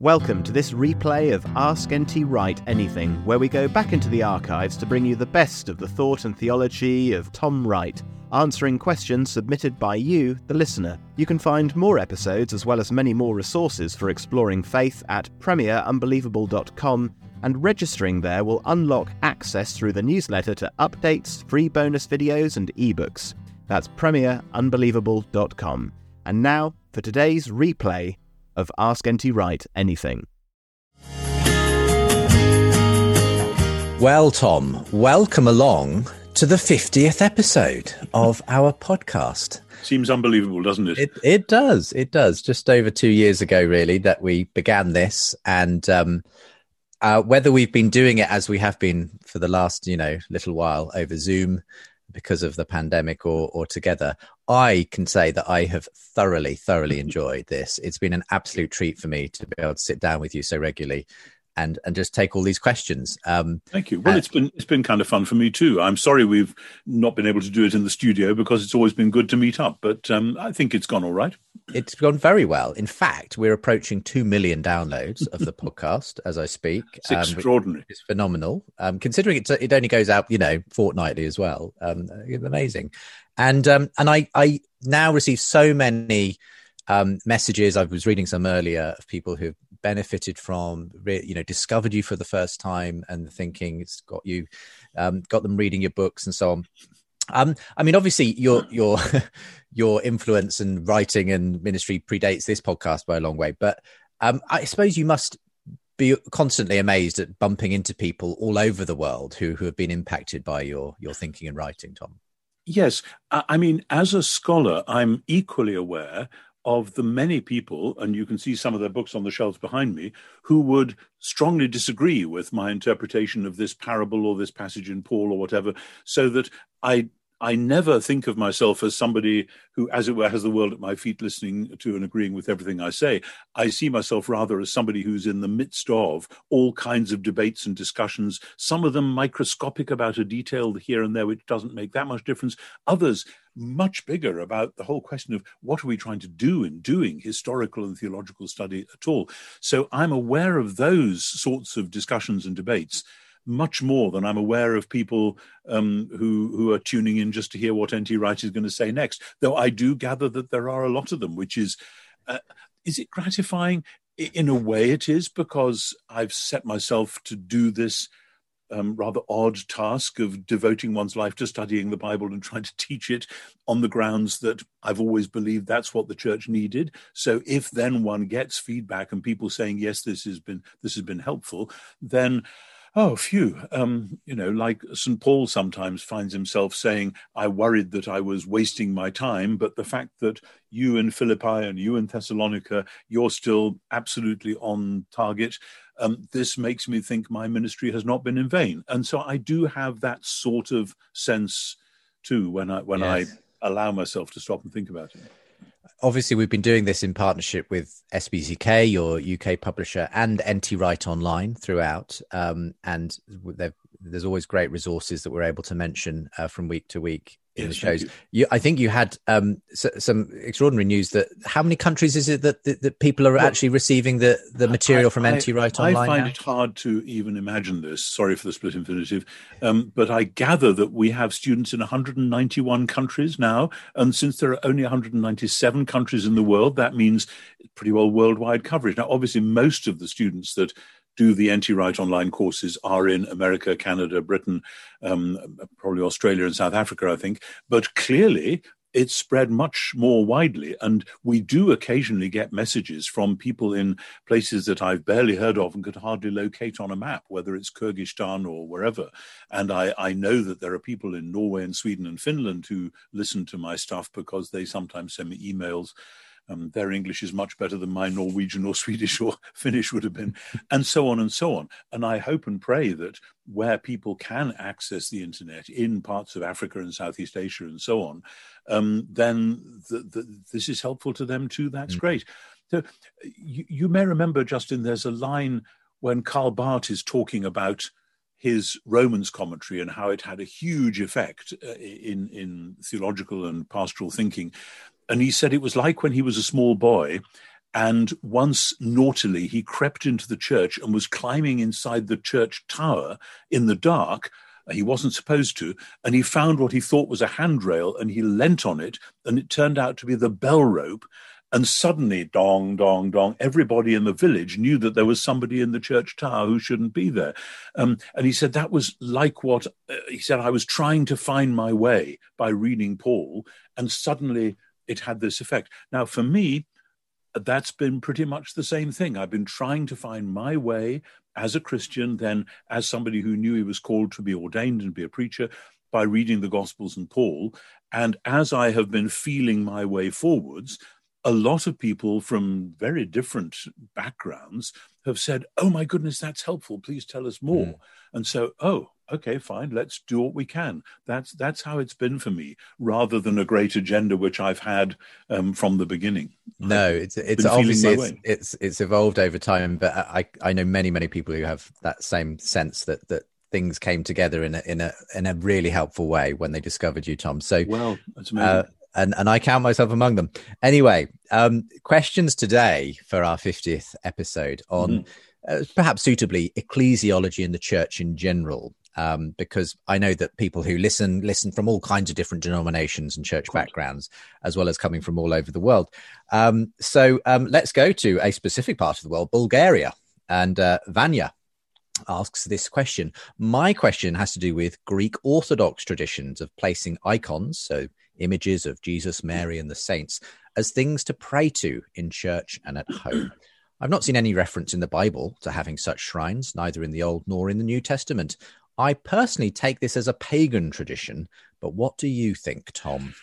Welcome to this replay of Ask NT Wright Anything, where we go back into the archives to bring you the best of the thought and theology of Tom Wright, answering questions submitted by you, the listener. You can find more episodes as well as many more resources for exploring faith at premierunbelievable.com, and registering there will unlock access through the newsletter to updates, free bonus videos, and ebooks. That's premierunbelievable.com. And now for today's replay of Ask NT Wright Anything. Well, Tom, welcome along to the 50th episode of our podcast. Seems unbelievable, doesn't it? It, it does. It does. Just over two years ago, really, that we began this. And um, uh, whether we've been doing it as we have been for the last, you know, little while over Zoom because of the pandemic or, or together, I can say that I have thoroughly, thoroughly enjoyed this. It's been an absolute treat for me to be able to sit down with you so regularly and and just take all these questions. Um, Thank you. Well, uh, it's been it's been kind of fun for me too. I'm sorry we've not been able to do it in the studio because it's always been good to meet up, but um, I think it's gone all right. It's gone very well. In fact, we're approaching two million downloads of the podcast as I speak. It's um, extraordinary. It's phenomenal. Um, considering it, it only goes out, you know, fortnightly as well. Um, amazing. And um, and I I now receive so many um, messages. I was reading some earlier of people who've benefited from, you know, discovered you for the first time and thinking it's got you, um, got them reading your books and so on. Um, I mean, obviously, your your your influence and writing and ministry predates this podcast by a long way, but um, I suppose you must be constantly amazed at bumping into people all over the world who who have been impacted by your your thinking and writing, Tom. Yes, I mean, as a scholar, I'm equally aware of the many people, and you can see some of their books on the shelves behind me, who would strongly disagree with my interpretation of this parable or this passage in Paul or whatever, so that I I never think of myself as somebody who, as it were, has the world at my feet listening to and agreeing with everything I say. I see myself rather as somebody who's in the midst of all kinds of debates and discussions, some of them microscopic about a detail here and there, which doesn't make that much difference. Others much bigger about the whole question of what are we trying to do in doing historical and theological study at all. So I'm aware of those sorts of discussions and debates much more than I'm aware of people um, who who are tuning in just to hear what NT Wright is going to say next. Though I do gather that there are a lot of them, which is uh, is it gratifying? In a way, it is because I've set myself to do this um, rather odd task of devoting one's life to studying the Bible and trying to teach it on the grounds that I've always believed that's what the church needed. So if then one gets feedback and people saying yes, this has been this has been helpful, then Oh, phew. Um, you know, like St. Paul sometimes finds himself saying, I worried that I was wasting my time, but the fact that you in Philippi and you in Thessalonica, you're still absolutely on target. Um, this makes me think my ministry has not been in vain. And so I do have that sort of sense too when I when yes. I allow myself to stop and think about it obviously we've been doing this in partnership with SPCK, your UK publisher, and NT Wright Online throughout. Um, and there's always great resources that we're able to mention uh, from week to week in the shows. You. You, I think you had um, some extraordinary news that how many countries is it that, that, that people are well, actually receiving the, the material I, from NT Wright Online? I find now? it hard to even imagine this. Sorry for the split infinitive. Um, but I gather that we have students in 191 countries now. And since there are only 197 countries in the world, that means pretty well worldwide coverage. Now, obviously, most of the students that do the NT Wright online courses are in America, Canada, Britain, um, probably Australia and South Africa, I think. But clearly, it's spread much more widely. And we do occasionally get messages from people in places that I've barely heard of and could hardly locate on a map, whether it's Kyrgyzstan or wherever. And I, I know that there are people in Norway and Sweden and Finland who listen to my stuff because they sometimes send me emails um, their English is much better than my Norwegian or Swedish or Finnish would have been, and so on and so on. And I hope and pray that where people can access the internet in parts of Africa and Southeast Asia and so on, um, then the, the, this is helpful to them too. That's mm great. So you, you may remember, Justin, there's a line when Karl Barth is talking about his Romans commentary and how it had a huge effect uh, in in theological and pastoral thinking. And he said it was like when he was a small boy and once naughtily he crept into the church and was climbing inside the church tower in the dark. He wasn't supposed to, and he found what he thought was a handrail and he leant on it, and it turned out to be the bell rope. And suddenly, dong, dong, dong, everybody in the village knew that there was somebody in the church tower who shouldn't be there. Um, and he said that was like what uh, he said, I was trying to find my way by reading Paul, and suddenly it had this effect. Now, for me, that's been pretty much the same thing. I've been trying to find my way as a Christian, then as somebody who knew he was called to be ordained and be a preacher by reading the Gospels and Paul. And as I have been feeling my way forwards, a lot of people from very different backgrounds have said, Oh my goodness, that's helpful. Please tell us more. Mm. And so, oh, okay, fine, let's do what we can. That's that's how it's been for me, rather than a great agenda which I've had um, from the beginning. No, it's it's obviously it's, it's, it's evolved over time, but I I know many many people who have that same sense that that things came together in a in a in a really helpful way when they discovered you, Tom. So well, that's amazing. Uh, and, and I count myself among them. Anyway, um, questions today for our 50th episode on mm-hmm. uh, perhaps suitably ecclesiology and the church in general um, because I know that people who listen listen from all kinds of different denominations and church backgrounds, as well as coming from all over the world. Um, so um, let's go to a specific part of the world, Bulgaria, and uh, Vanya asks this question. My question has to do with Greek Orthodox traditions of placing icons, so images of Jesus, Mary, and the saints, as things to pray to in church and at home. I've not seen any reference in the Bible to having such shrines, neither in the Old nor in the New Testament. I personally take this as a pagan tradition, but what do you think, Tom?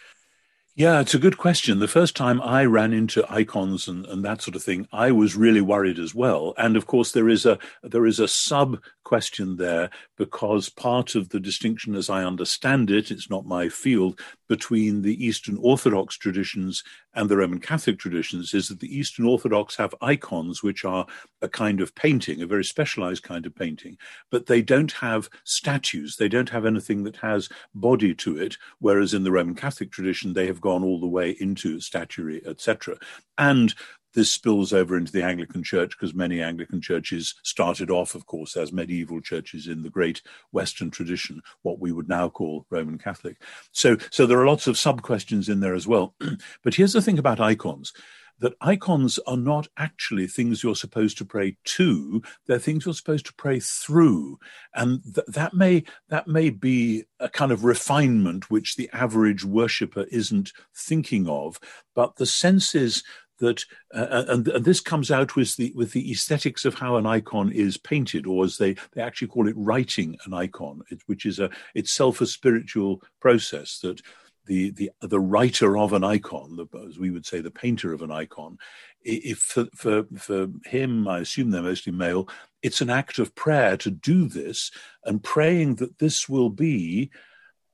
Yeah, it's a good question. The first time I ran into icons and, and that sort of thing, I was really worried as well. And of course, there is a there is a sub question there because part of the distinction, as I understand it, it's not my field, between the Eastern Orthodox traditions and the Roman Catholic traditions is that the Eastern Orthodox have icons, which are a kind of painting, a very specialized kind of painting, but they don't have statues. They don't have anything that has body to it, whereas in the Roman Catholic tradition, they have gone all the way into statuary, etc. And this spills over into the Anglican Church because many Anglican churches started off, of course, as medieval churches in the great Western tradition, what we would now call Roman Catholic. So, so there are lots of sub questions in there as well. but here's the thing about icons that icons are not actually things you're supposed to pray to they're things you're supposed to pray through and th- that may that may be a kind of refinement which the average worshipper isn't thinking of but the sense is that uh, uh, and, and, this comes out with the with the aesthetics of how an icon is painted or as they they actually call it writing an icon. It, which is a itself a spiritual process that the the the writer of an icon the, as we would say the painter of an icon if for, for for him i assume they're mostly male it's an act of prayer to do this and praying that this will be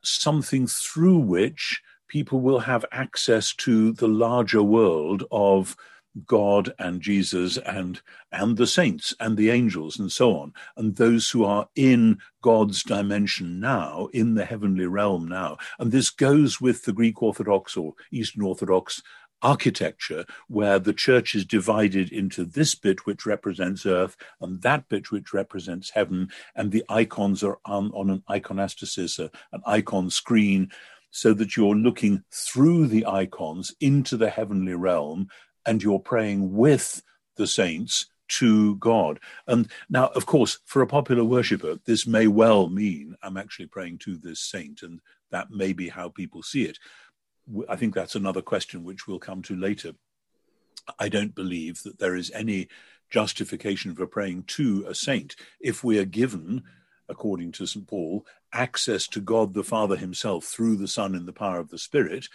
something through which people will have access to the larger world of God and Jesus and and the saints and the angels and so on, and those who are in God's dimension now, in the heavenly realm now. And this goes with the Greek Orthodox or Eastern Orthodox architecture, where the church is divided into this bit which represents earth and that bit which represents heaven, and the icons are on, on an iconostasis, an icon screen so that you're looking through the icons into the heavenly realm and you're praying with the saints to God. And now, of course, for a popular worshipper, this may well mean I'm actually praying to this saint, and that may be how people see it. I think that's another question which we'll come to later. I don't believe that there is any justification for praying to a saint if we are given, according to St. Paul, access to God the Father himself through the Son in the power of the Spirit.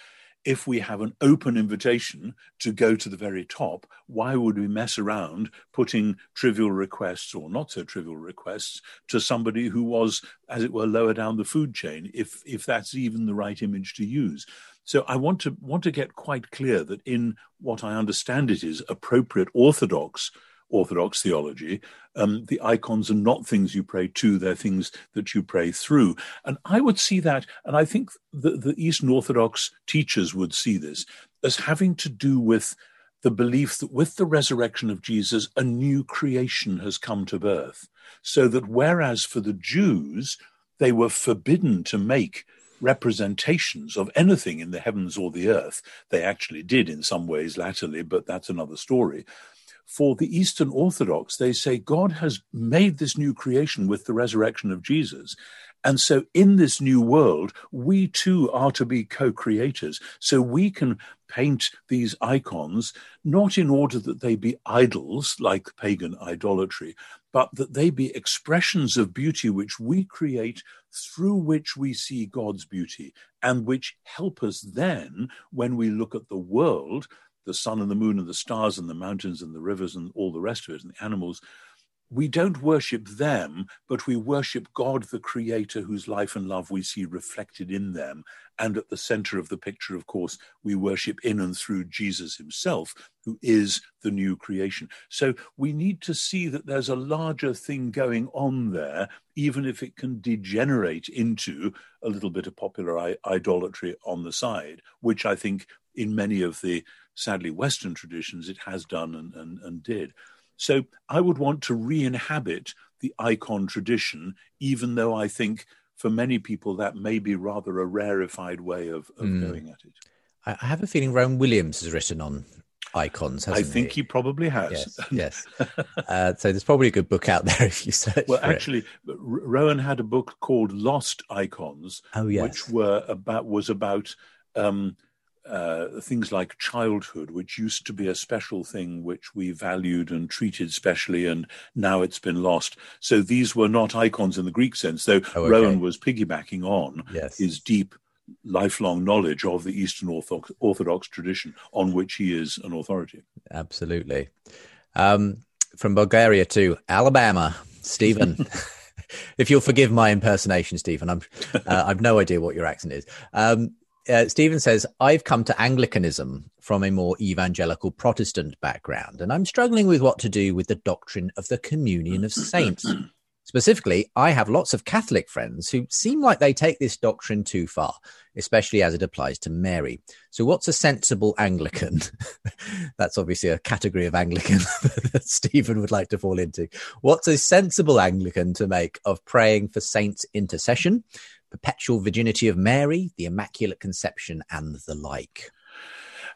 If we have an open invitation to go to the very top, why would we mess around putting trivial requests or not so trivial requests to somebody who was, as it were, lower down the food chain, if, if that's even the right image to use? So I want to want to get quite clear that in what I understand it is appropriate orthodox Orthodox theology, um, the icons are not things you pray to, they're things that you pray through. And I would see that, and I think the, the Eastern Orthodox teachers would see this as having to do with the belief that with the resurrection of Jesus, a new creation has come to birth. So that whereas for the Jews, they were forbidden to make representations of anything in the heavens or the earth. They actually did in some ways latterly, but that's another story. For the Eastern Orthodox, they say God has made this new creation with the resurrection of Jesus. And so, in this new world, we too are to be co creators. So, we can paint these icons not in order that they be idols like pagan idolatry, but that they be expressions of beauty which we create through which we see God's beauty and which help us then, when we look at the world, the sun and the moon and the stars and the mountains and the rivers and all the rest of it and the animals, we don't worship them, but we worship God, the Creator, whose life and love we see reflected in them. And at the center of the picture, of course, we worship in and through Jesus himself, who is the new creation. So we need to see that there's a larger thing going on there, even if it can degenerate into a little bit of popular I- idolatry on the side, which I think in many of the sadly Western traditions it has done and, and, and did. So I would want to re inhabit the icon tradition, even though I think for many people that may be rather a rarefied way of, of mm. going at it. I have a feeling Rowan Williams has written on icons. Hasn't he? I think he? he? probably has. Yes. yes. uh, so there's probably a good book out there if you search. Well, actually, it. Rowan had a book called Lost Icons, oh, yes. which were about was about um, uh, things like childhood, which used to be a special thing which we valued and treated specially, and now it's been lost. So these were not icons in the Greek sense, though oh, okay. Rowan was piggybacking on yes. his deep, lifelong knowledge of the Eastern Orthodox, Orthodox tradition on which he is an authority. Absolutely. Um, from Bulgaria to Alabama, Stephen. if you'll forgive my impersonation, Stephen, I'm, uh, I've no idea what your accent is. Um, uh, Stephen says, I've come to Anglicanism from a more evangelical Protestant background, and I'm struggling with what to do with the doctrine of the communion of saints. Specifically, I have lots of Catholic friends who seem like they take this doctrine too far, especially as it applies to Mary. So, what's a sensible Anglican? That's obviously a category of Anglican that Stephen would like to fall into. What's a sensible Anglican to make of praying for saints' intercession? Perpetual virginity of Mary, the Immaculate Conception, and the like.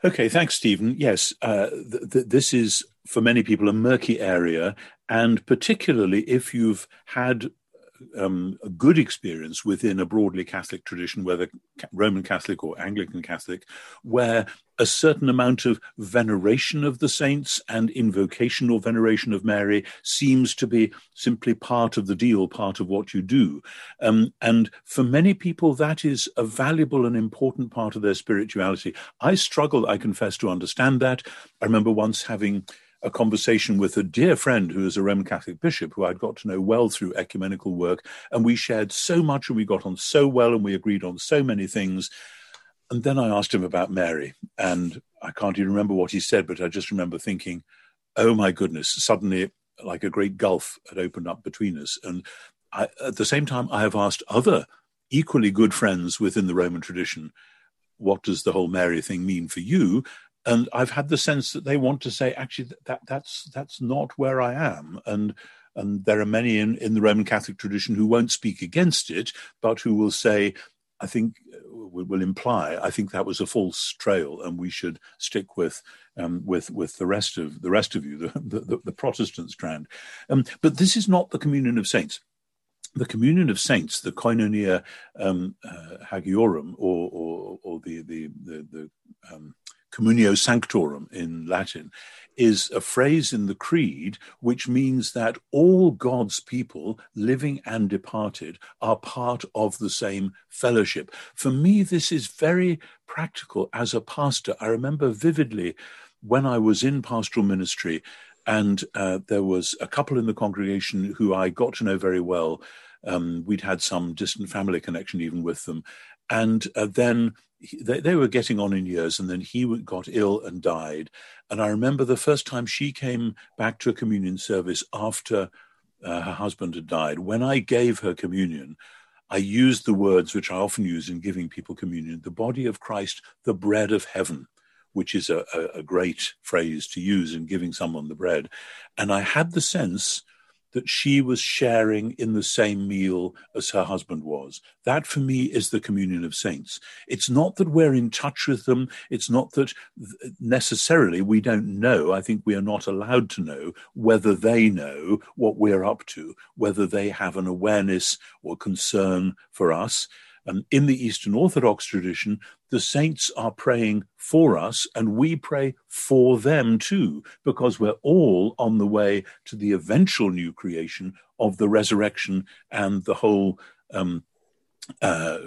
Okay, thanks, Stephen. Yes, uh, th- th- this is for many people a murky area, and particularly if you've had um, a good experience within a broadly Catholic tradition, whether Roman Catholic or Anglican Catholic, where a certain amount of veneration of the saints and invocation or veneration of Mary seems to be simply part of the deal, part of what you do. Um, and for many people, that is a valuable and important part of their spirituality. I struggle, I confess, to understand that. I remember once having a conversation with a dear friend who is a Roman Catholic bishop who I'd got to know well through ecumenical work. And we shared so much and we got on so well and we agreed on so many things. And then I asked him about Mary. And I can't even remember what he said, but I just remember thinking, oh my goodness, suddenly like a great gulf had opened up between us. And I, at the same time, I have asked other equally good friends within the Roman tradition, what does the whole Mary thing mean for you? And I've had the sense that they want to say, actually, that that's that's not where I am, and and there are many in, in the Roman Catholic tradition who won't speak against it, but who will say, I think will imply, I think that was a false trail, and we should stick with um, with with the rest of the rest of you, the the, the Protestant strand. Um, but this is not the communion of saints. The communion of saints, the koinonia um, uh, hagiorum, or, or, or the the the, the um, communio sanctorum in Latin, is a phrase in the Creed which means that all God's people, living and departed, are part of the same fellowship. For me, this is very practical as a pastor. I remember vividly when I was in pastoral ministry, and uh, there was a couple in the congregation who I got to know very well. Um, we'd had some distant family connection even with them. And uh, then they, they were getting on in years, and then he got ill and died. And I remember the first time she came back to a communion service after uh, her husband had died. When I gave her communion, I used the words which I often use in giving people communion the body of Christ, the bread of heaven, which is a, a, a great phrase to use in giving someone the bread. And I had the sense that she was sharing in the same meal as her husband was. That for me is the communion of saints. It's not that we're in touch with them. It's not that necessarily we don't know. I think we are not allowed to know whether they know what we're up to, whether they have an awareness or concern for us. And in the Eastern Orthodox tradition, the saints are praying for us and we pray for them too, because we're all on the way to the eventual new creation of the resurrection and the whole um, uh,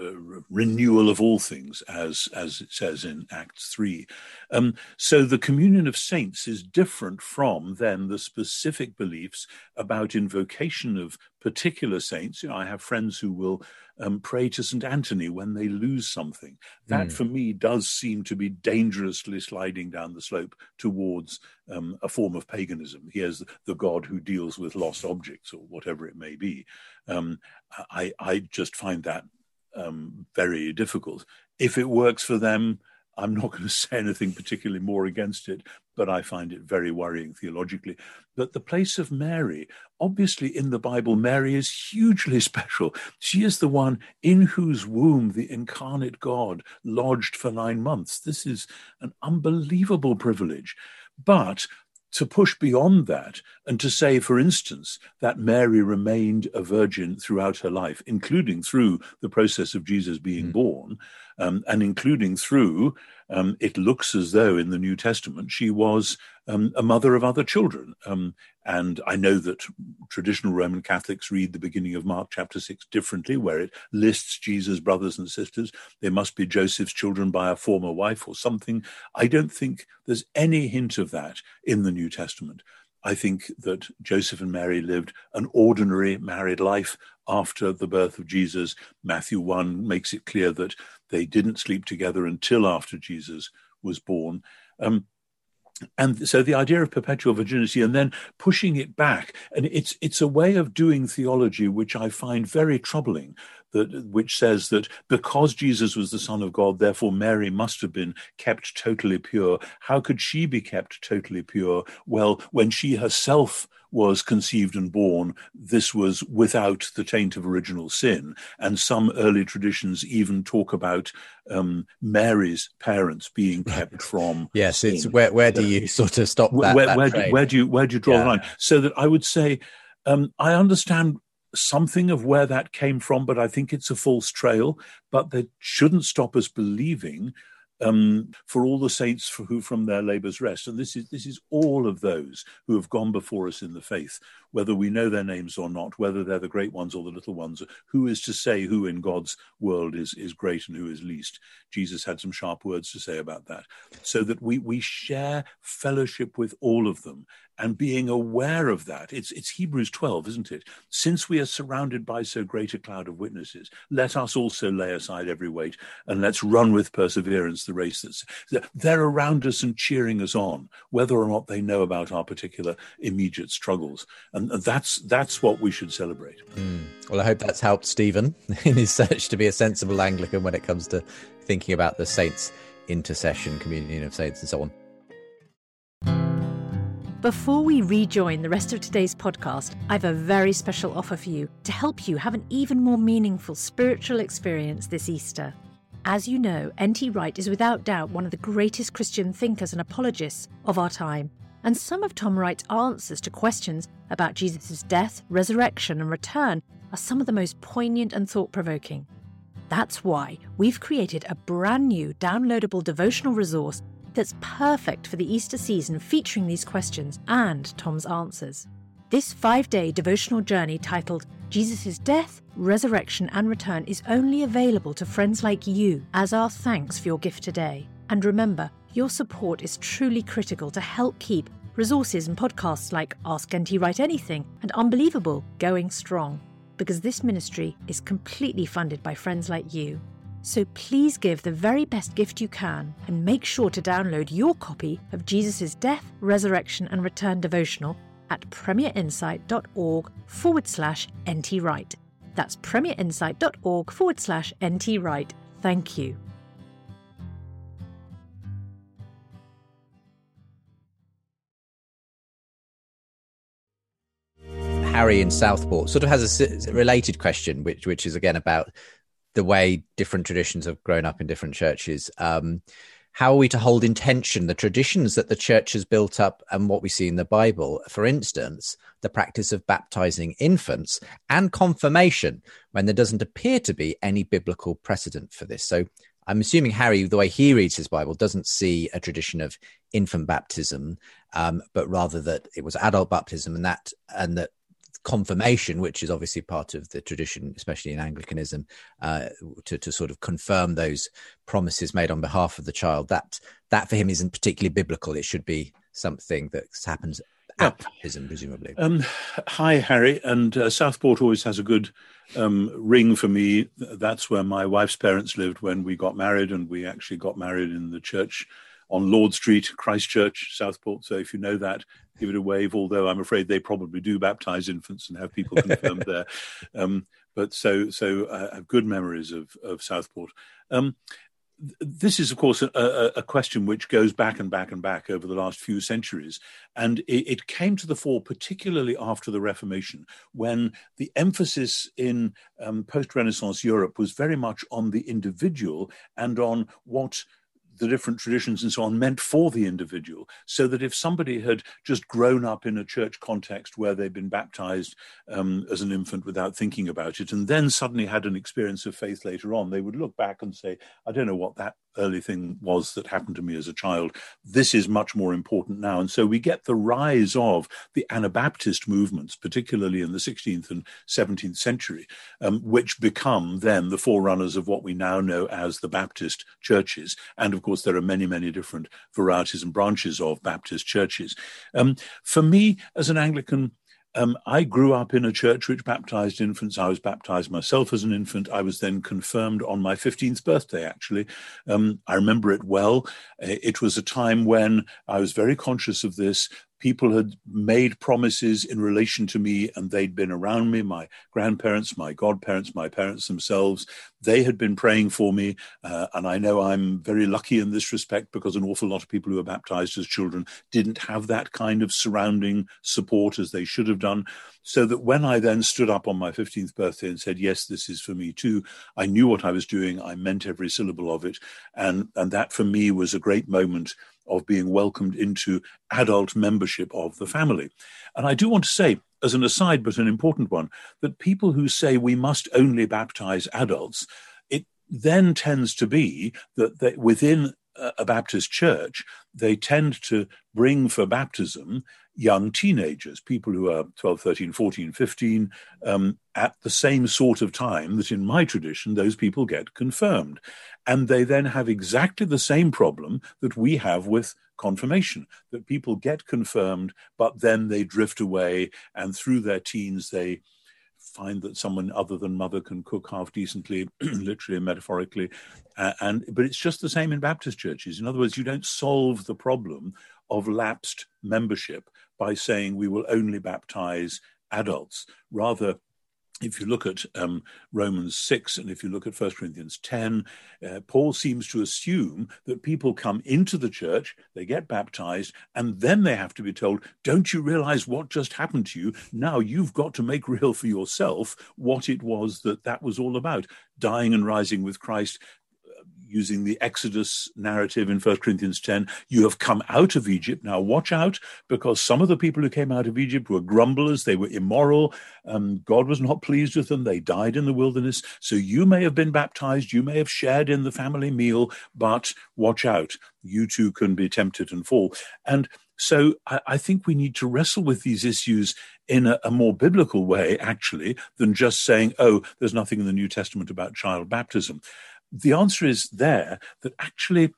renewal of all things, as as it says in Acts three. Um, so the communion of saints is different from then the specific beliefs about invocation of particular saints. You know, I have friends who will um, pray to St. Anthony when they lose something. That, mm. for me, does seem to be dangerously sliding down the slope towards um, a form of paganism. Here's the, the, God who deals with lost objects or whatever it may be. Um, I, I just find that um, very difficult. If it works for them, I'm not going to say anything particularly more against it, but I find it very worrying theologically. But the place of Mary, obviously in the Bible, Mary is hugely special. She is the one in whose womb the incarnate God lodged for nine months. This is an unbelievable privilege. But to push beyond that and to say, for instance, that Mary remained a virgin throughout her life, including through the process of Jesus being mm. born, um, and including through, um, it looks as though in the New Testament she was um, a mother of other children. Um, and I know that traditional Roman Catholics read the beginning of Mark chapter 6 differently, where it lists Jesus' brothers and sisters. They must be Joseph's children by a former wife or something. I don't think there's any hint of that in the New Testament. I think that Joseph and Mary lived an ordinary married life after the birth of Jesus. Matthew 1 makes it clear that they didn't sleep together until after Jesus was born. Um, and so the idea of perpetual virginity and then pushing it back. And it's it's a way of doing theology which i find very troubling that which says that because jesus was the son of god therefore mary must have been kept totally pure. How could she be kept totally pure? Well when she herself was conceived and born, this was without the taint of original sin. And some early traditions even talk about um, Mary's parents being kept from. yes, sin. it's where where do you sort of stop that? Where, that where, do, where, do, you where do you draw yeah. the line? So that I would say, um, I understand something of where that came from, but I think it's a false trail. But that shouldn't stop us believing um, for all the saints for who from their labours rest. And this is this is all of those who have gone before us in the faith, whether we know their names or not, whether they're the great ones or the little ones. Who is to say who in God's world is is great and who is least? Jesus had some sharp words to say about that, so that we we share fellowship with all of them and being aware of that. It's, it's Hebrews 12, isn't it? Since we are surrounded by so great a cloud of witnesses, let us also lay aside every weight and let's run with perseverance the race that's. They're around us and cheering us on, whether or not they know about our particular immediate struggles. And that's, that's what we should celebrate. Mm. Well, I hope that's helped Stephen in his search to be a sensible Anglican when it comes to thinking about the saints' intercession, communion of saints, and so on. Before we rejoin the rest of today's podcast, I have a very special offer for you to help you have an even more meaningful spiritual experience this Easter. As you know, N.T. Wright is without doubt one of the greatest Christian thinkers and apologists of our time, and some of Tom Wright's answers to questions about Jesus' death, resurrection, and return are some of the most poignant and thought provoking. That's why we've created a brand new downloadable devotional resource that's perfect for the Easter season featuring these questions and Tom's answers. This five day devotional journey titled Jesus' Death, Resurrection and Return is only available to friends like you as our thanks for your gift today. And remember, your support is truly critical to help keep resources and podcasts like Ask NT Wright Anything and Unbelievable going strong, because this ministry is completely funded by friends like you. So please give the very best gift you can and make sure to download your copy of Jesus' Death, Resurrection and Return devotional at premierinsight.org forward slash ntwright. That's premierinsight.org forward slash ntwright. Thank you. Harry in Southport sort of has a related question, which which is again about the way different traditions have grown up in different churches. Um, how are we to hold in tension the traditions that the church has built up and what we see in the Bible? For instance, the practice of baptizing infants and confirmation when there doesn't appear to be any biblical precedent for this. So I'm assuming Harry, the way he reads his Bible, doesn't see a tradition of infant baptism, um, but rather that it was adult baptism and that and that confirmation, which is obviously part of the tradition, especially in Anglicanism, uh, to, to sort of confirm those promises made on behalf of the child. That that for him isn't particularly biblical. It should be something that happens at baptism, presumably. Um, hi, Harry. And uh, Southport always has a good um, ring for me. That's where my wife's parents lived when we got married, and we actually got married in the church on Lord Street, Christchurch, Southport. So if you know that, give it a wave. Although I'm afraid they probably do baptize infants and have people confirmed there. Um, but so so I have good memories of of Southport. Um, this is, of course, a, a, question which goes back and back and back over the last few centuries. And it, it, came to the fore, particularly after the Reformation, when the emphasis in um, post Renaissance Europe was very much on the individual and on what the different traditions and so on meant for the individual. So that if somebody had just grown up in a church context where they'd been baptized um, as an infant without thinking about it, and then suddenly had an experience of faith later on, they would look back and say, I don't know what that early thing was that happened to me as a child. This is much more important now. And so we get the rise of the Anabaptist movements, particularly in the 16th and 17th century, um, which become then the forerunners of what we now know as the Baptist churches. And of course, there are many, many different varieties and branches of Baptist churches. Um, for me, as an Anglican, um, I grew up in a church which baptized infants. I was baptized myself as an infant. I was then confirmed on my 15th birthday, actually. Um, I remember it well. It was a time when I was very conscious of this people had made promises in relation to me and they'd been around me my grandparents my godparents my parents themselves. They had been praying for me uh, and i know i'm very lucky in this respect because an awful lot of people who were baptized as children didn't have that kind of surrounding support as they should have done. So that when i then stood up on my 15th birthday and said yes this is for me too i knew what i was doing. I meant every syllable of it. And and that for me was a great moment of being welcomed into adult membership of the family. And I do want to say, as an aside, but an important one, that people who say we must only baptize adults, it then tends to be that they, within a Baptist church, they tend to bring for baptism young teenagers, people who are 12, 13, 14, 15, um, at the same sort of time that in my tradition those people get confirmed. And they then have exactly the same problem that we have with confirmation that people get confirmed, but then they drift away, and through their teens, they find that someone other than mother can cook half decently, literally and metaphorically. Uh, and but it's just the same in Baptist churches. In other words, you don't solve the problem of lapsed membership by saying we will only baptize adults. Rather, if you look at um, Romans 6 and if you look at 1 Corinthians 10, uh, Paul seems to assume that people come into the church, they get baptized, and then they have to be told, Don't you realize what just happened to you? Now you've got to make real for yourself what it was that that was all about dying and rising with Christ, using the Exodus narrative in 1 Corinthians 10, you have come out of Egypt. Now, watch out, because some of the people who came out of Egypt were grumblers, they were immoral, um, God was not pleased with them, they died in the wilderness. So you may have been baptized, you may have shared in the family meal, but watch out, you too can be tempted and fall. And so I, I, think we need to wrestle with these issues in a, a, more biblical way, actually, than just saying, oh, there's nothing in the New Testament about child baptism the answer is there that actually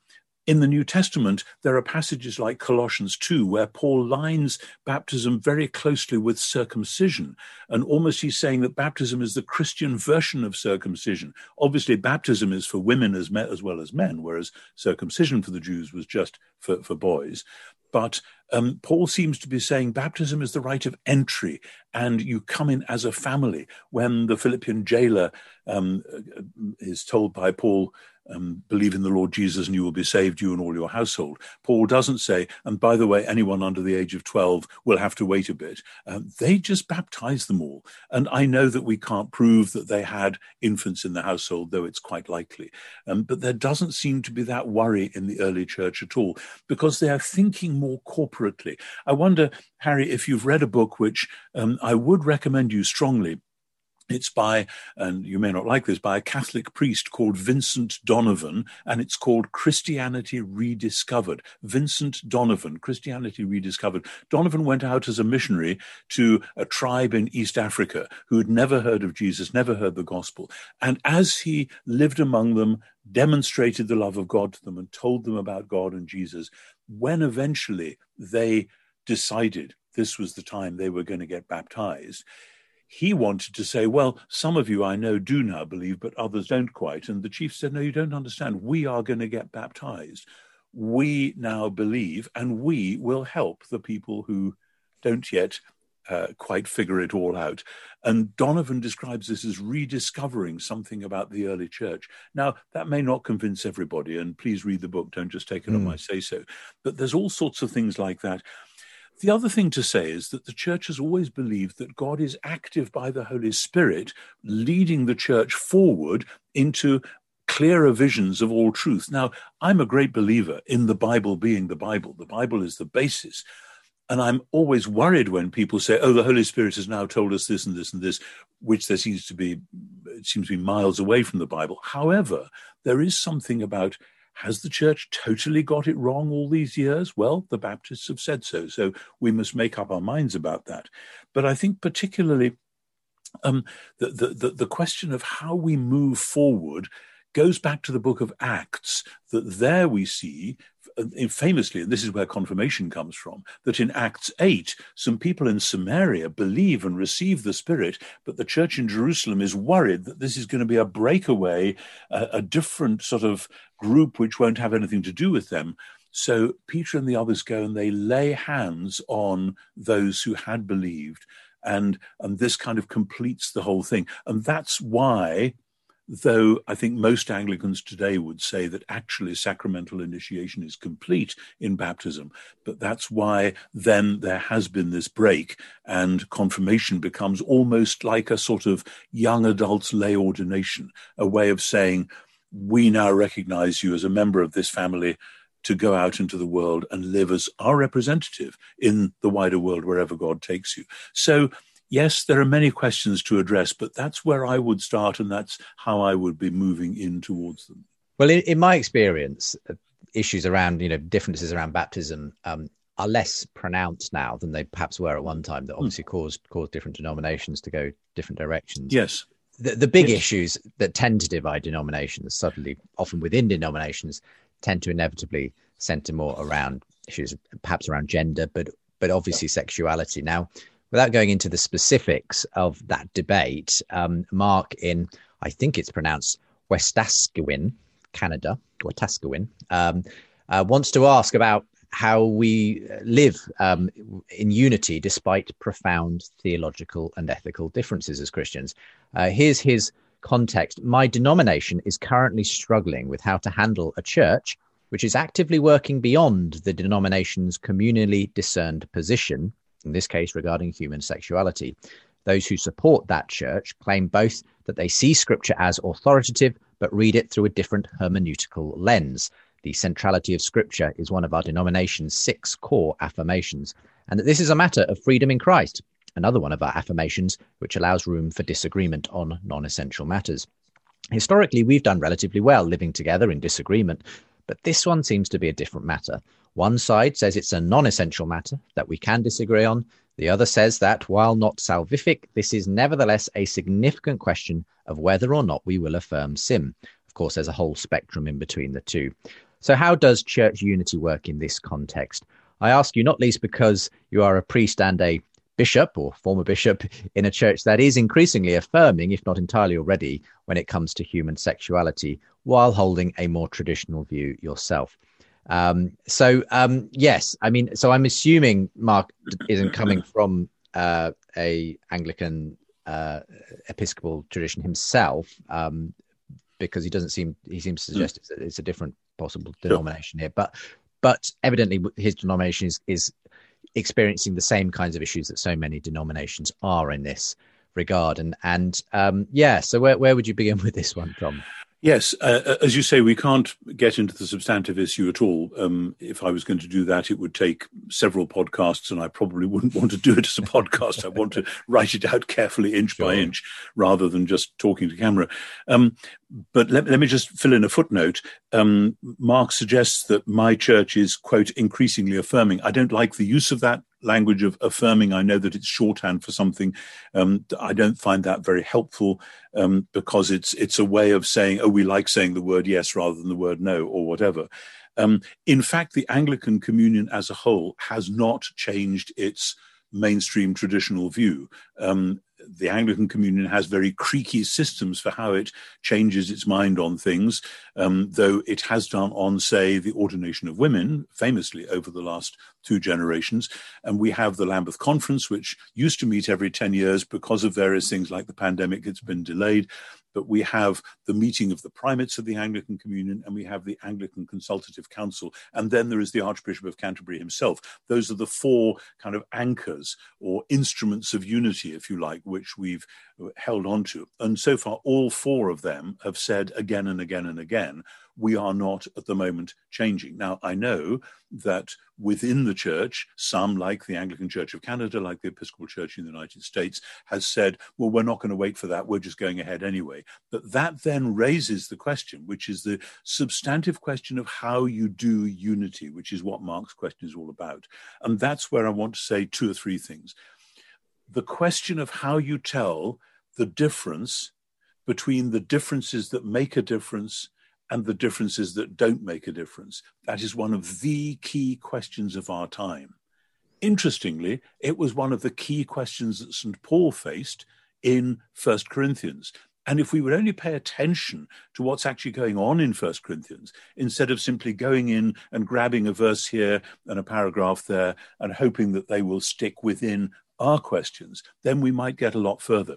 in the New Testament, there are passages like Colossians 2, where Paul lines baptism very closely with circumcision. And almost he's saying that baptism is the Christian version of circumcision. Obviously, baptism is for women as, as well as men, whereas circumcision for the Jews was just for, for boys. But um, Paul seems to be saying baptism is the rite of entry, and you come in as a family. When the Philippian jailer um, is told by Paul, um, believe in the Lord Jesus and you will be saved, you and all your household. Paul doesn't say, and by the way, anyone under the age of 12 will have to wait a bit. Um, they just baptize them all. And I know that we can't prove that they had infants in the household, though it's quite likely. Um, but there doesn't seem to be that worry in the early church at all because they are thinking more corporately. I wonder, Harry, if you've read a book which um, I would recommend you strongly it's by, and you may not like this, by a Catholic priest called Vincent Donovan, and it's called Christianity Rediscovered. Vincent Donovan, Christianity Rediscovered. Donovan went out as a missionary to a tribe in East Africa who had never heard of Jesus, never heard the gospel. And as he lived among them, demonstrated the love of God to them, and told them about God and Jesus, when eventually they decided this was the time they were going to get baptized, he wanted to say, Well, some of you I know do now believe, but others don't quite. And the chief said, No, you don't understand. We are going to get baptized. We now believe, and we will help the people who don't yet uh, quite figure it all out. And Donovan describes this as rediscovering something about the early church. Now, that may not convince everybody, and please read the book, don't just take it mm. on my say so. But there's all sorts of things like that. The other thing to say is that the church has always believed that God is active by the Holy Spirit, leading the church forward into clearer visions of all truth. Now, I'm a great believer in the Bible being the Bible. The Bible is the basis. And I'm always worried when people say, oh, the Holy Spirit has now told us this and this and this, which there seems to be, it seems to be miles away from the Bible. However, there is something about has the church totally got it wrong all these years? Well, the Baptists have said so. So we must make up our minds about that. But I think particularly um, the, the, the question of how we move forward goes back to the book of Acts, that there we see Uh, famously, and this is where confirmation comes from, that in Acts 8, some people in Samaria believe and receive the Spirit, but the church in Jerusalem is worried that this is going to be a breakaway, a, a different sort of group which won't have anything to do with them. So Peter and the others go and they lay hands on those who had believed. And, and this kind of completes the whole thing. And that's why though I think most Anglicans today would say that actually sacramental initiation is complete in baptism. But that's why then there has been this break, and confirmation becomes almost like a sort of young adults lay ordination, a way of saying, we now recognize you as a member of this family to go out into the world and live as our representative in the wider world wherever God takes you. So yes, there are many questions to address, but that's where I would start, and that's how I would be moving in towards them. Well, in, in my experience, uh, issues around you know differences around baptism um, are less pronounced now than they perhaps were at one time. That hmm. obviously mm. caused caused different denominations to go different directions. Yes. The, the big yes. issues that tend to divide denominations, subtly, often within denominations, tend to inevitably center more around issues, perhaps around gender, but but obviously sexuality. Now, without going into the specifics of that debate, um, Mark in, I think it's pronounced Wetaskiwin, Canada, Wetaskiwin, um, uh, wants to ask about how we live um, in unity despite profound theological and ethical differences as Christians. Uh, here's his context. My denomination is currently struggling with how to handle a church which is actively working beyond the denomination's communally discerned position, in this case regarding human sexuality. Those who support that church claim both that they see scripture as authoritative, but read it through a different hermeneutical lens. The centrality of Scripture is one of our denomination's six core affirmations, and that this is a matter of freedom in Christ, another one of our affirmations which allows room for disagreement on non essential matters. Historically, we've done relatively well living together in disagreement, but this one seems to be a different matter. One side says it's a non essential matter that we can disagree on. The other says that, while not salvific, this is nevertheless a significant question of whether or not we will affirm sim. Of course, there's a whole spectrum in between the two. So, how does church unity work in this context? I ask you not least because you are a priest and a bishop or former bishop in a church that is increasingly affirming, if not entirely already, when it comes to human sexuality, while holding a more traditional view yourself. Um, so, um, yes, I mean, so I'm assuming Mark isn't coming from uh, a Anglican uh, Episcopal tradition himself, um, because he doesn't seem he seems to suggest it's, a, it's a different possible denomination here. But but evidently his denomination is, is experiencing the same kinds of issues that so many denominations are in this regard. And and um, yeah, so where where would you begin with this one, Tom? Yes, uh, uh, as you say, we can't get into the substantive issue at all. Um, if I was going to do that, it would take several podcasts, and I probably wouldn't want to do it as a podcast. I want to write it out carefully, inch sure. by inch, rather than just talking to camera. Um, but let, let, me just fill in a footnote. Um, Mark suggests that my church is, quote, increasingly affirming. I don't like the use of that language of affirming. I know that it's shorthand for something. Um, I don't find that very helpful um, because it's it's a way of saying, oh, we like saying the word yes rather than the word no or whatever. Um, in fact, the Anglican Communion as a whole has not changed its mainstream traditional view. Um, the Anglican Communion has very creaky systems for how it changes its mind on things, um, though it has done on, say, the ordination of women, famously over the last two generations. And we have the Lambeth Conference, which used to meet every 10 years because of various things like the pandemic, it's been delayed but we have the meeting of the primates of the Anglican Communion and we have the Anglican Consultative Council. And then there is the Archbishop of Canterbury himself. Those are the four kind of anchors or instruments of unity, if you like, which we've held on to. And so far, all four of them have said again and again and again we are not at the moment changing. Now, I know that within the church, some, like the Anglican Church of Canada, like the Episcopal Church in the United States, has said, well, we're not going to wait for that, we're just going ahead anyway. But that then raises the question, which is the substantive question of how you do unity, which is what Mark's question is all about. And that's where I want to say two or three things. The question of how you tell the difference between the differences that make a difference and the differences that don't make a difference. That is one of the key questions of our time. Interestingly, it was one of the key questions that St. Paul faced in First Corinthians. And if we would only pay attention to what's actually going on in First Corinthians, instead of simply going in and grabbing a verse here and a paragraph there and hoping that they will stick within our questions, then we might get a lot further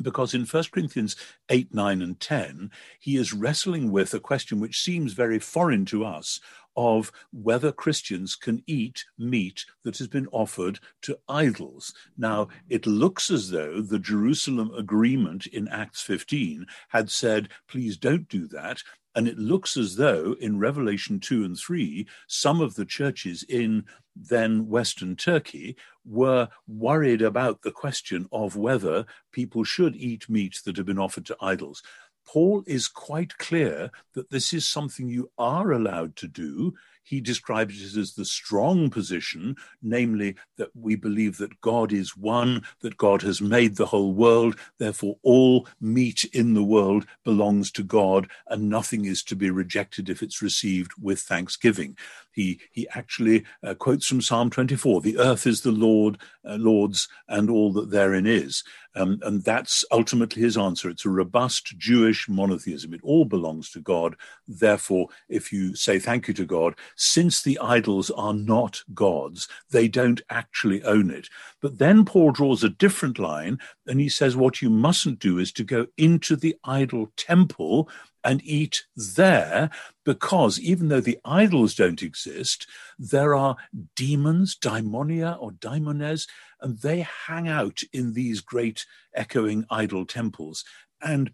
because in 1 Corinthians 8, 9, and 10, he is wrestling with a question which seems very foreign to us of whether Christians can eat meat that has been offered to idols. Now, it looks as though the Jerusalem agreement in Acts 15 had said, please don't do that. And it looks as though in Revelation 2 and 3, some of the churches in then Western Turkey were worried about the question of whether people should eat meat that had been offered to idols. Paul is quite clear that this is something you are allowed to do he describes it as the strong position, namely that we believe that God is one, that God has made the whole world, therefore all meat in the world belongs to God, and nothing is to be rejected if it's received with thanksgiving. He, he actually uh, quotes from Psalm 24 The earth is the Lord, uh, Lord's, and all that therein is. Um, and that's ultimately his answer. It's a robust Jewish monotheism. It all belongs to God. Therefore, if you say thank you to God, since the idols are not gods, they don't actually own it. But then Paul draws a different line and he says what you mustn't do is to go into the idol temple and eat there because even though the idols don't exist, there are demons, daimonia or daimones, and they hang out in these great echoing idol temples. And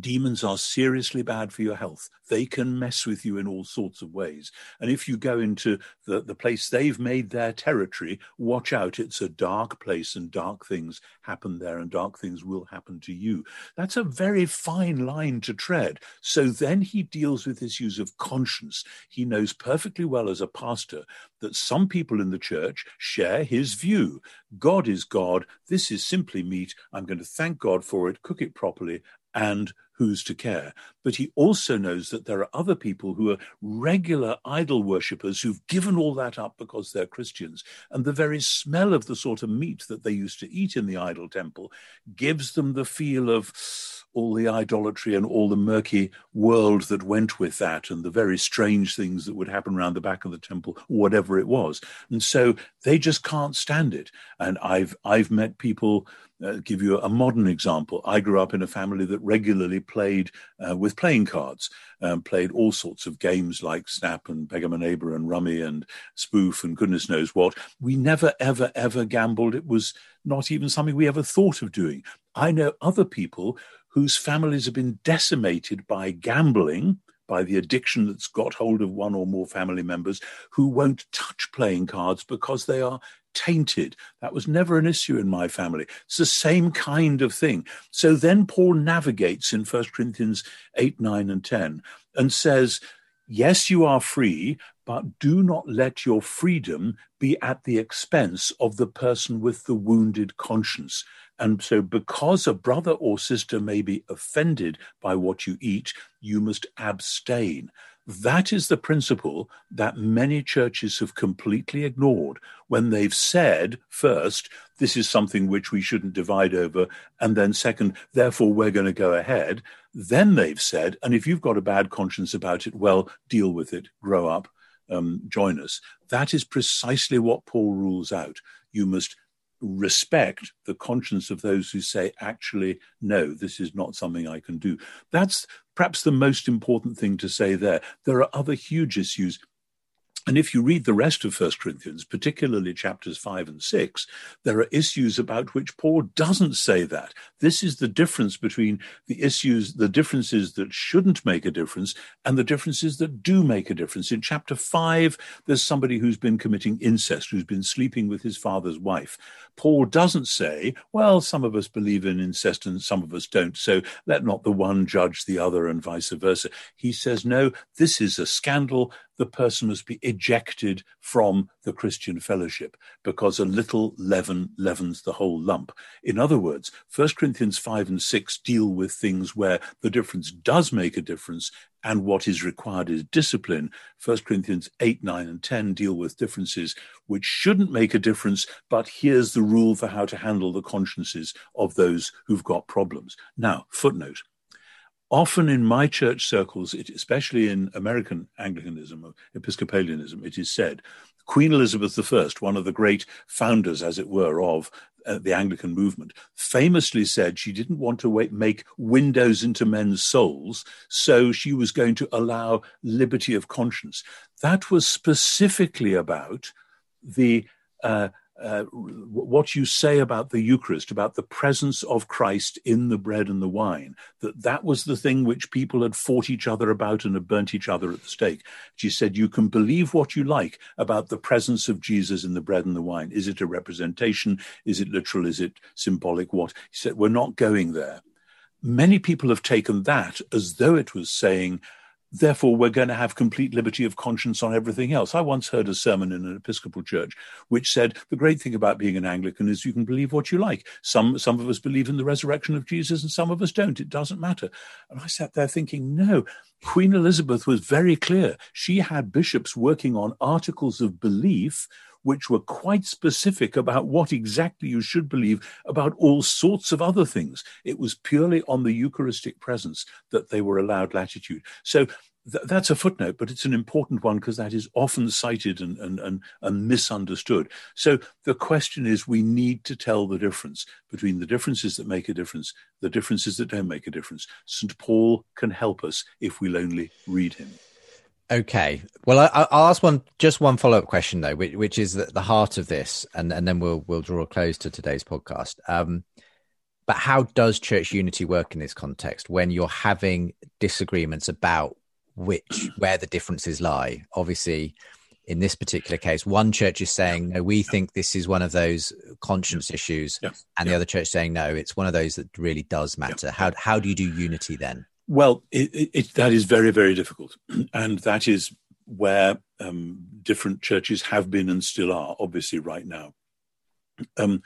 Demons are seriously bad for your health. They can mess with you in all sorts of ways. And if you go into the, the place they've made their territory, watch out. It's a dark place and dark things happen there and dark things will happen to you. That's a very fine line to tread. So then he deals with issues of conscience. He knows perfectly well as a pastor that some people in the church share his view. God is God. This is simply meat. I'm going to thank God for it, cook it properly, and who's to care. But he also knows that there are other people who are regular idol worshippers who've given all that up because they're Christians. And the very smell of the sort of meat that they used to eat in the idol temple gives them the feel of all the idolatry and all the murky world that went with that and the very strange things that would happen around the back of the temple whatever it was and so they just can't stand it and i've i've met people uh, give you a modern example. I grew up in a family that regularly played uh, with playing cards, um, played all sorts of games like Snap and Neighbor and Rummy and Spoof and goodness knows what. We never, ever, ever gambled. It was not even something we ever thought of doing. I know other people whose families have been decimated by gambling by the addiction that's got hold of one or more family members who won't touch playing cards because they are tainted. That was never an issue in my family. It's the same kind of thing. So then Paul navigates in 1 Corinthians 8, 9, and 10 and says, Yes, you are free, but do not let your freedom be at the expense of the person with the wounded conscience. And so, because a brother or sister may be offended by what you eat, you must abstain. That is the principle that many churches have completely ignored when they've said, first, this is something which we shouldn't divide over, and then, second, therefore, we're going to go ahead. Then they've said, and if you've got a bad conscience about it, well, deal with it, grow up, um, join us. That is precisely what Paul rules out. You must respect the conscience of those who say, actually, no, this is not something I can do. That's perhaps the most important thing to say there. There are other huge issues and if you read the rest of First Corinthians, particularly chapters five and six, there are issues about which Paul doesn't say that. This is the difference between the issues, the differences that shouldn't make a difference and the differences that do make a difference. In chapter five, there's somebody who's been committing incest, who's been sleeping with his father's wife. Paul doesn't say, well, some of us believe in incest and some of us don't, so let not the one judge the other and vice versa. He says, no, this is a scandal the person must be ejected from the Christian fellowship because a little leaven leavens the whole lump. In other words, 1 Corinthians 5 and 6 deal with things where the difference does make a difference and what is required is discipline. 1 Corinthians 8, 9, and 10 deal with differences which shouldn't make a difference, but here's the rule for how to handle the consciences of those who've got problems. Now, footnote often in my church circles, it, especially in American Anglicanism or Episcopalianism, it is said Queen Elizabeth I, one of the great founders, as it were, of uh, the Anglican movement, famously said she didn't want to wait, make windows into men's souls, so she was going to allow liberty of conscience. That was specifically about the uh, uh, what you say about the Eucharist, about the presence of Christ in the bread and the wine, that that was the thing which people had fought each other about and had burnt each other at the stake. She said, You can believe what you like about the presence of Jesus in the bread and the wine. Is it a representation? Is it literal? Is it symbolic? What? He said, We're not going there. Many people have taken that as though it was saying, therefore we're going to have complete liberty of conscience on everything else. I once heard a sermon in an Episcopal church which said the great thing about being an Anglican is you can believe what you like. Some some of us believe in the resurrection of Jesus and some of us don't. It doesn't matter. And I sat there thinking, no, Queen Elizabeth was very clear. She had bishops working on articles of belief which were quite specific about what exactly you should believe about all sorts of other things. It was purely on the Eucharistic presence that they were allowed latitude. So th- that's a footnote, but it's an important one because that is often cited and, and, and, and misunderstood. So the question is we need to tell the difference between the differences that make a difference, the differences that don't make a difference. St. Paul can help us if we'll only read him. Okay. Well, I, will ask one, just one follow up question though, which, which is the, the, heart of this, and, and then we'll we'll draw a close to today's podcast. Um, but how does church unity work in this context when you're having disagreements about which where the differences lie? Obviously, in this particular case, one church is saying, no, we think this is one of those conscience issues, and the other church saying, no, it's one of those that really does matter. How how do you do unity then? Well, it, it, that is very very difficult, and that is where um, different churches have been and still are, obviously, right now. Um,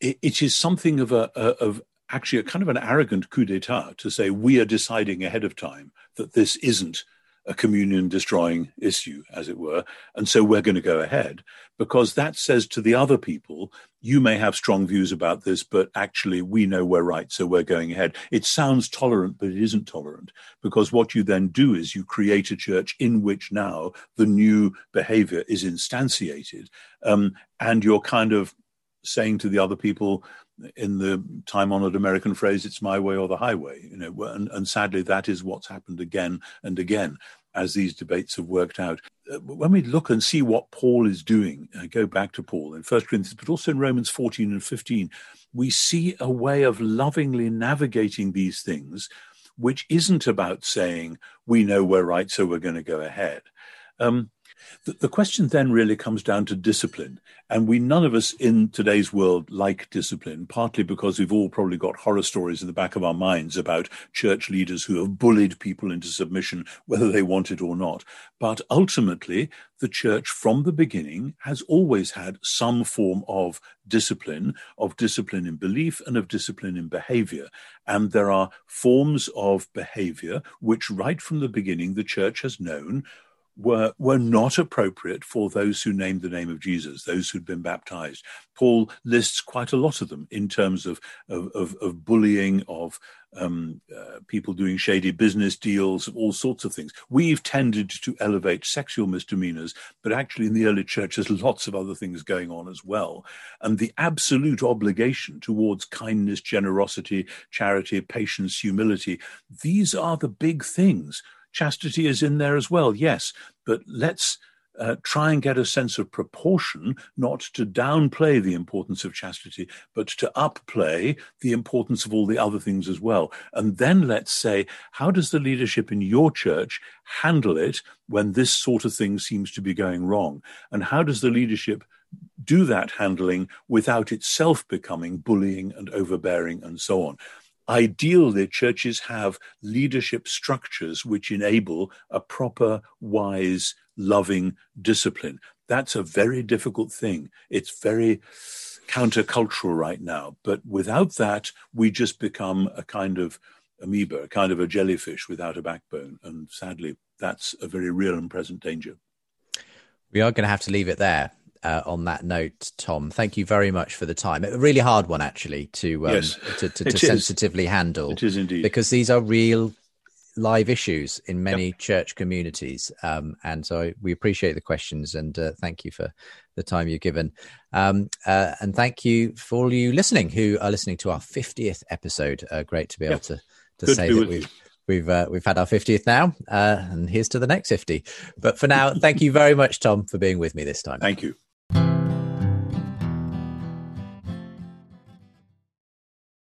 it, is something of a, a, of actually a kind of an arrogant coup d'état to say we are deciding ahead of time that this isn't a communion destroying issue, as it were, and so we're going to go ahead because that says to the other people, you may have strong views about this, but actually we know we're right, so we're going ahead. It sounds tolerant, but it isn't tolerant because what you then do is you create a church in which now the new behavior is instantiated, um, and you're kind of saying to the other people, in the time-honored American phrase, "It's my way or the highway." You know, and, and sadly, that is what's happened again and again as these debates have worked out. Uh, when we look and see what Paul is doing, uh, go back to Paul in First Corinthians, but also in Romans 14 and 15, we see a way of lovingly navigating these things, which isn't about saying we know we're right, so we're going to go ahead. Um, the, the question then really comes down to discipline. And we, none of us in today's world like discipline, partly because we've all probably got horror stories in the back of our minds about church leaders who have bullied people into submission, whether they want it or not. But ultimately, the church from the beginning has always had some form of discipline, of discipline in belief and of discipline in behavior. And there are forms of behavior which, right from the beginning, the church has known were were not appropriate for those who named the name of Jesus, those who'd been baptized. Paul lists quite a lot of them in terms of of, of, of bullying, of um, uh, people doing shady business deals, of all sorts of things. We've tended to elevate sexual misdemeanors, but actually in the early church, there's lots of other things going on as well. And the absolute obligation towards kindness, generosity, charity, patience, humility, these are the big things Chastity is in there as well, yes, but let's uh, try and get a sense of proportion, not to downplay the importance of chastity, but to upplay the importance of all the other things as well. And then let's say, how does the leadership in your church handle it when this sort of thing seems to be going wrong? And how does the leadership do that handling without itself becoming bullying and overbearing and so on? Ideally, churches have leadership structures which enable a proper, wise, loving discipline. That's a very difficult thing. It's very countercultural right now. But without that, we just become a kind of amoeba, a kind of a jellyfish without a backbone. And sadly, that's a very real and present danger. We are going to have to leave it there uh, on that note, Tom. Thank you very much for the time. A really hard one, actually, to um, yes, to, to, to sensitively handle. It is indeed because these are real live issues in many yep. church communities, um, and so we appreciate the questions and uh, thank you for the time you've given. Um, uh, and thank you for all you listening who are listening to our 50th episode. Uh, great to be able to to Good say to that we've we've uh, we've had our 50th now uh, and here's to the next 50 but for now thank you very much tom for being with me this time thank you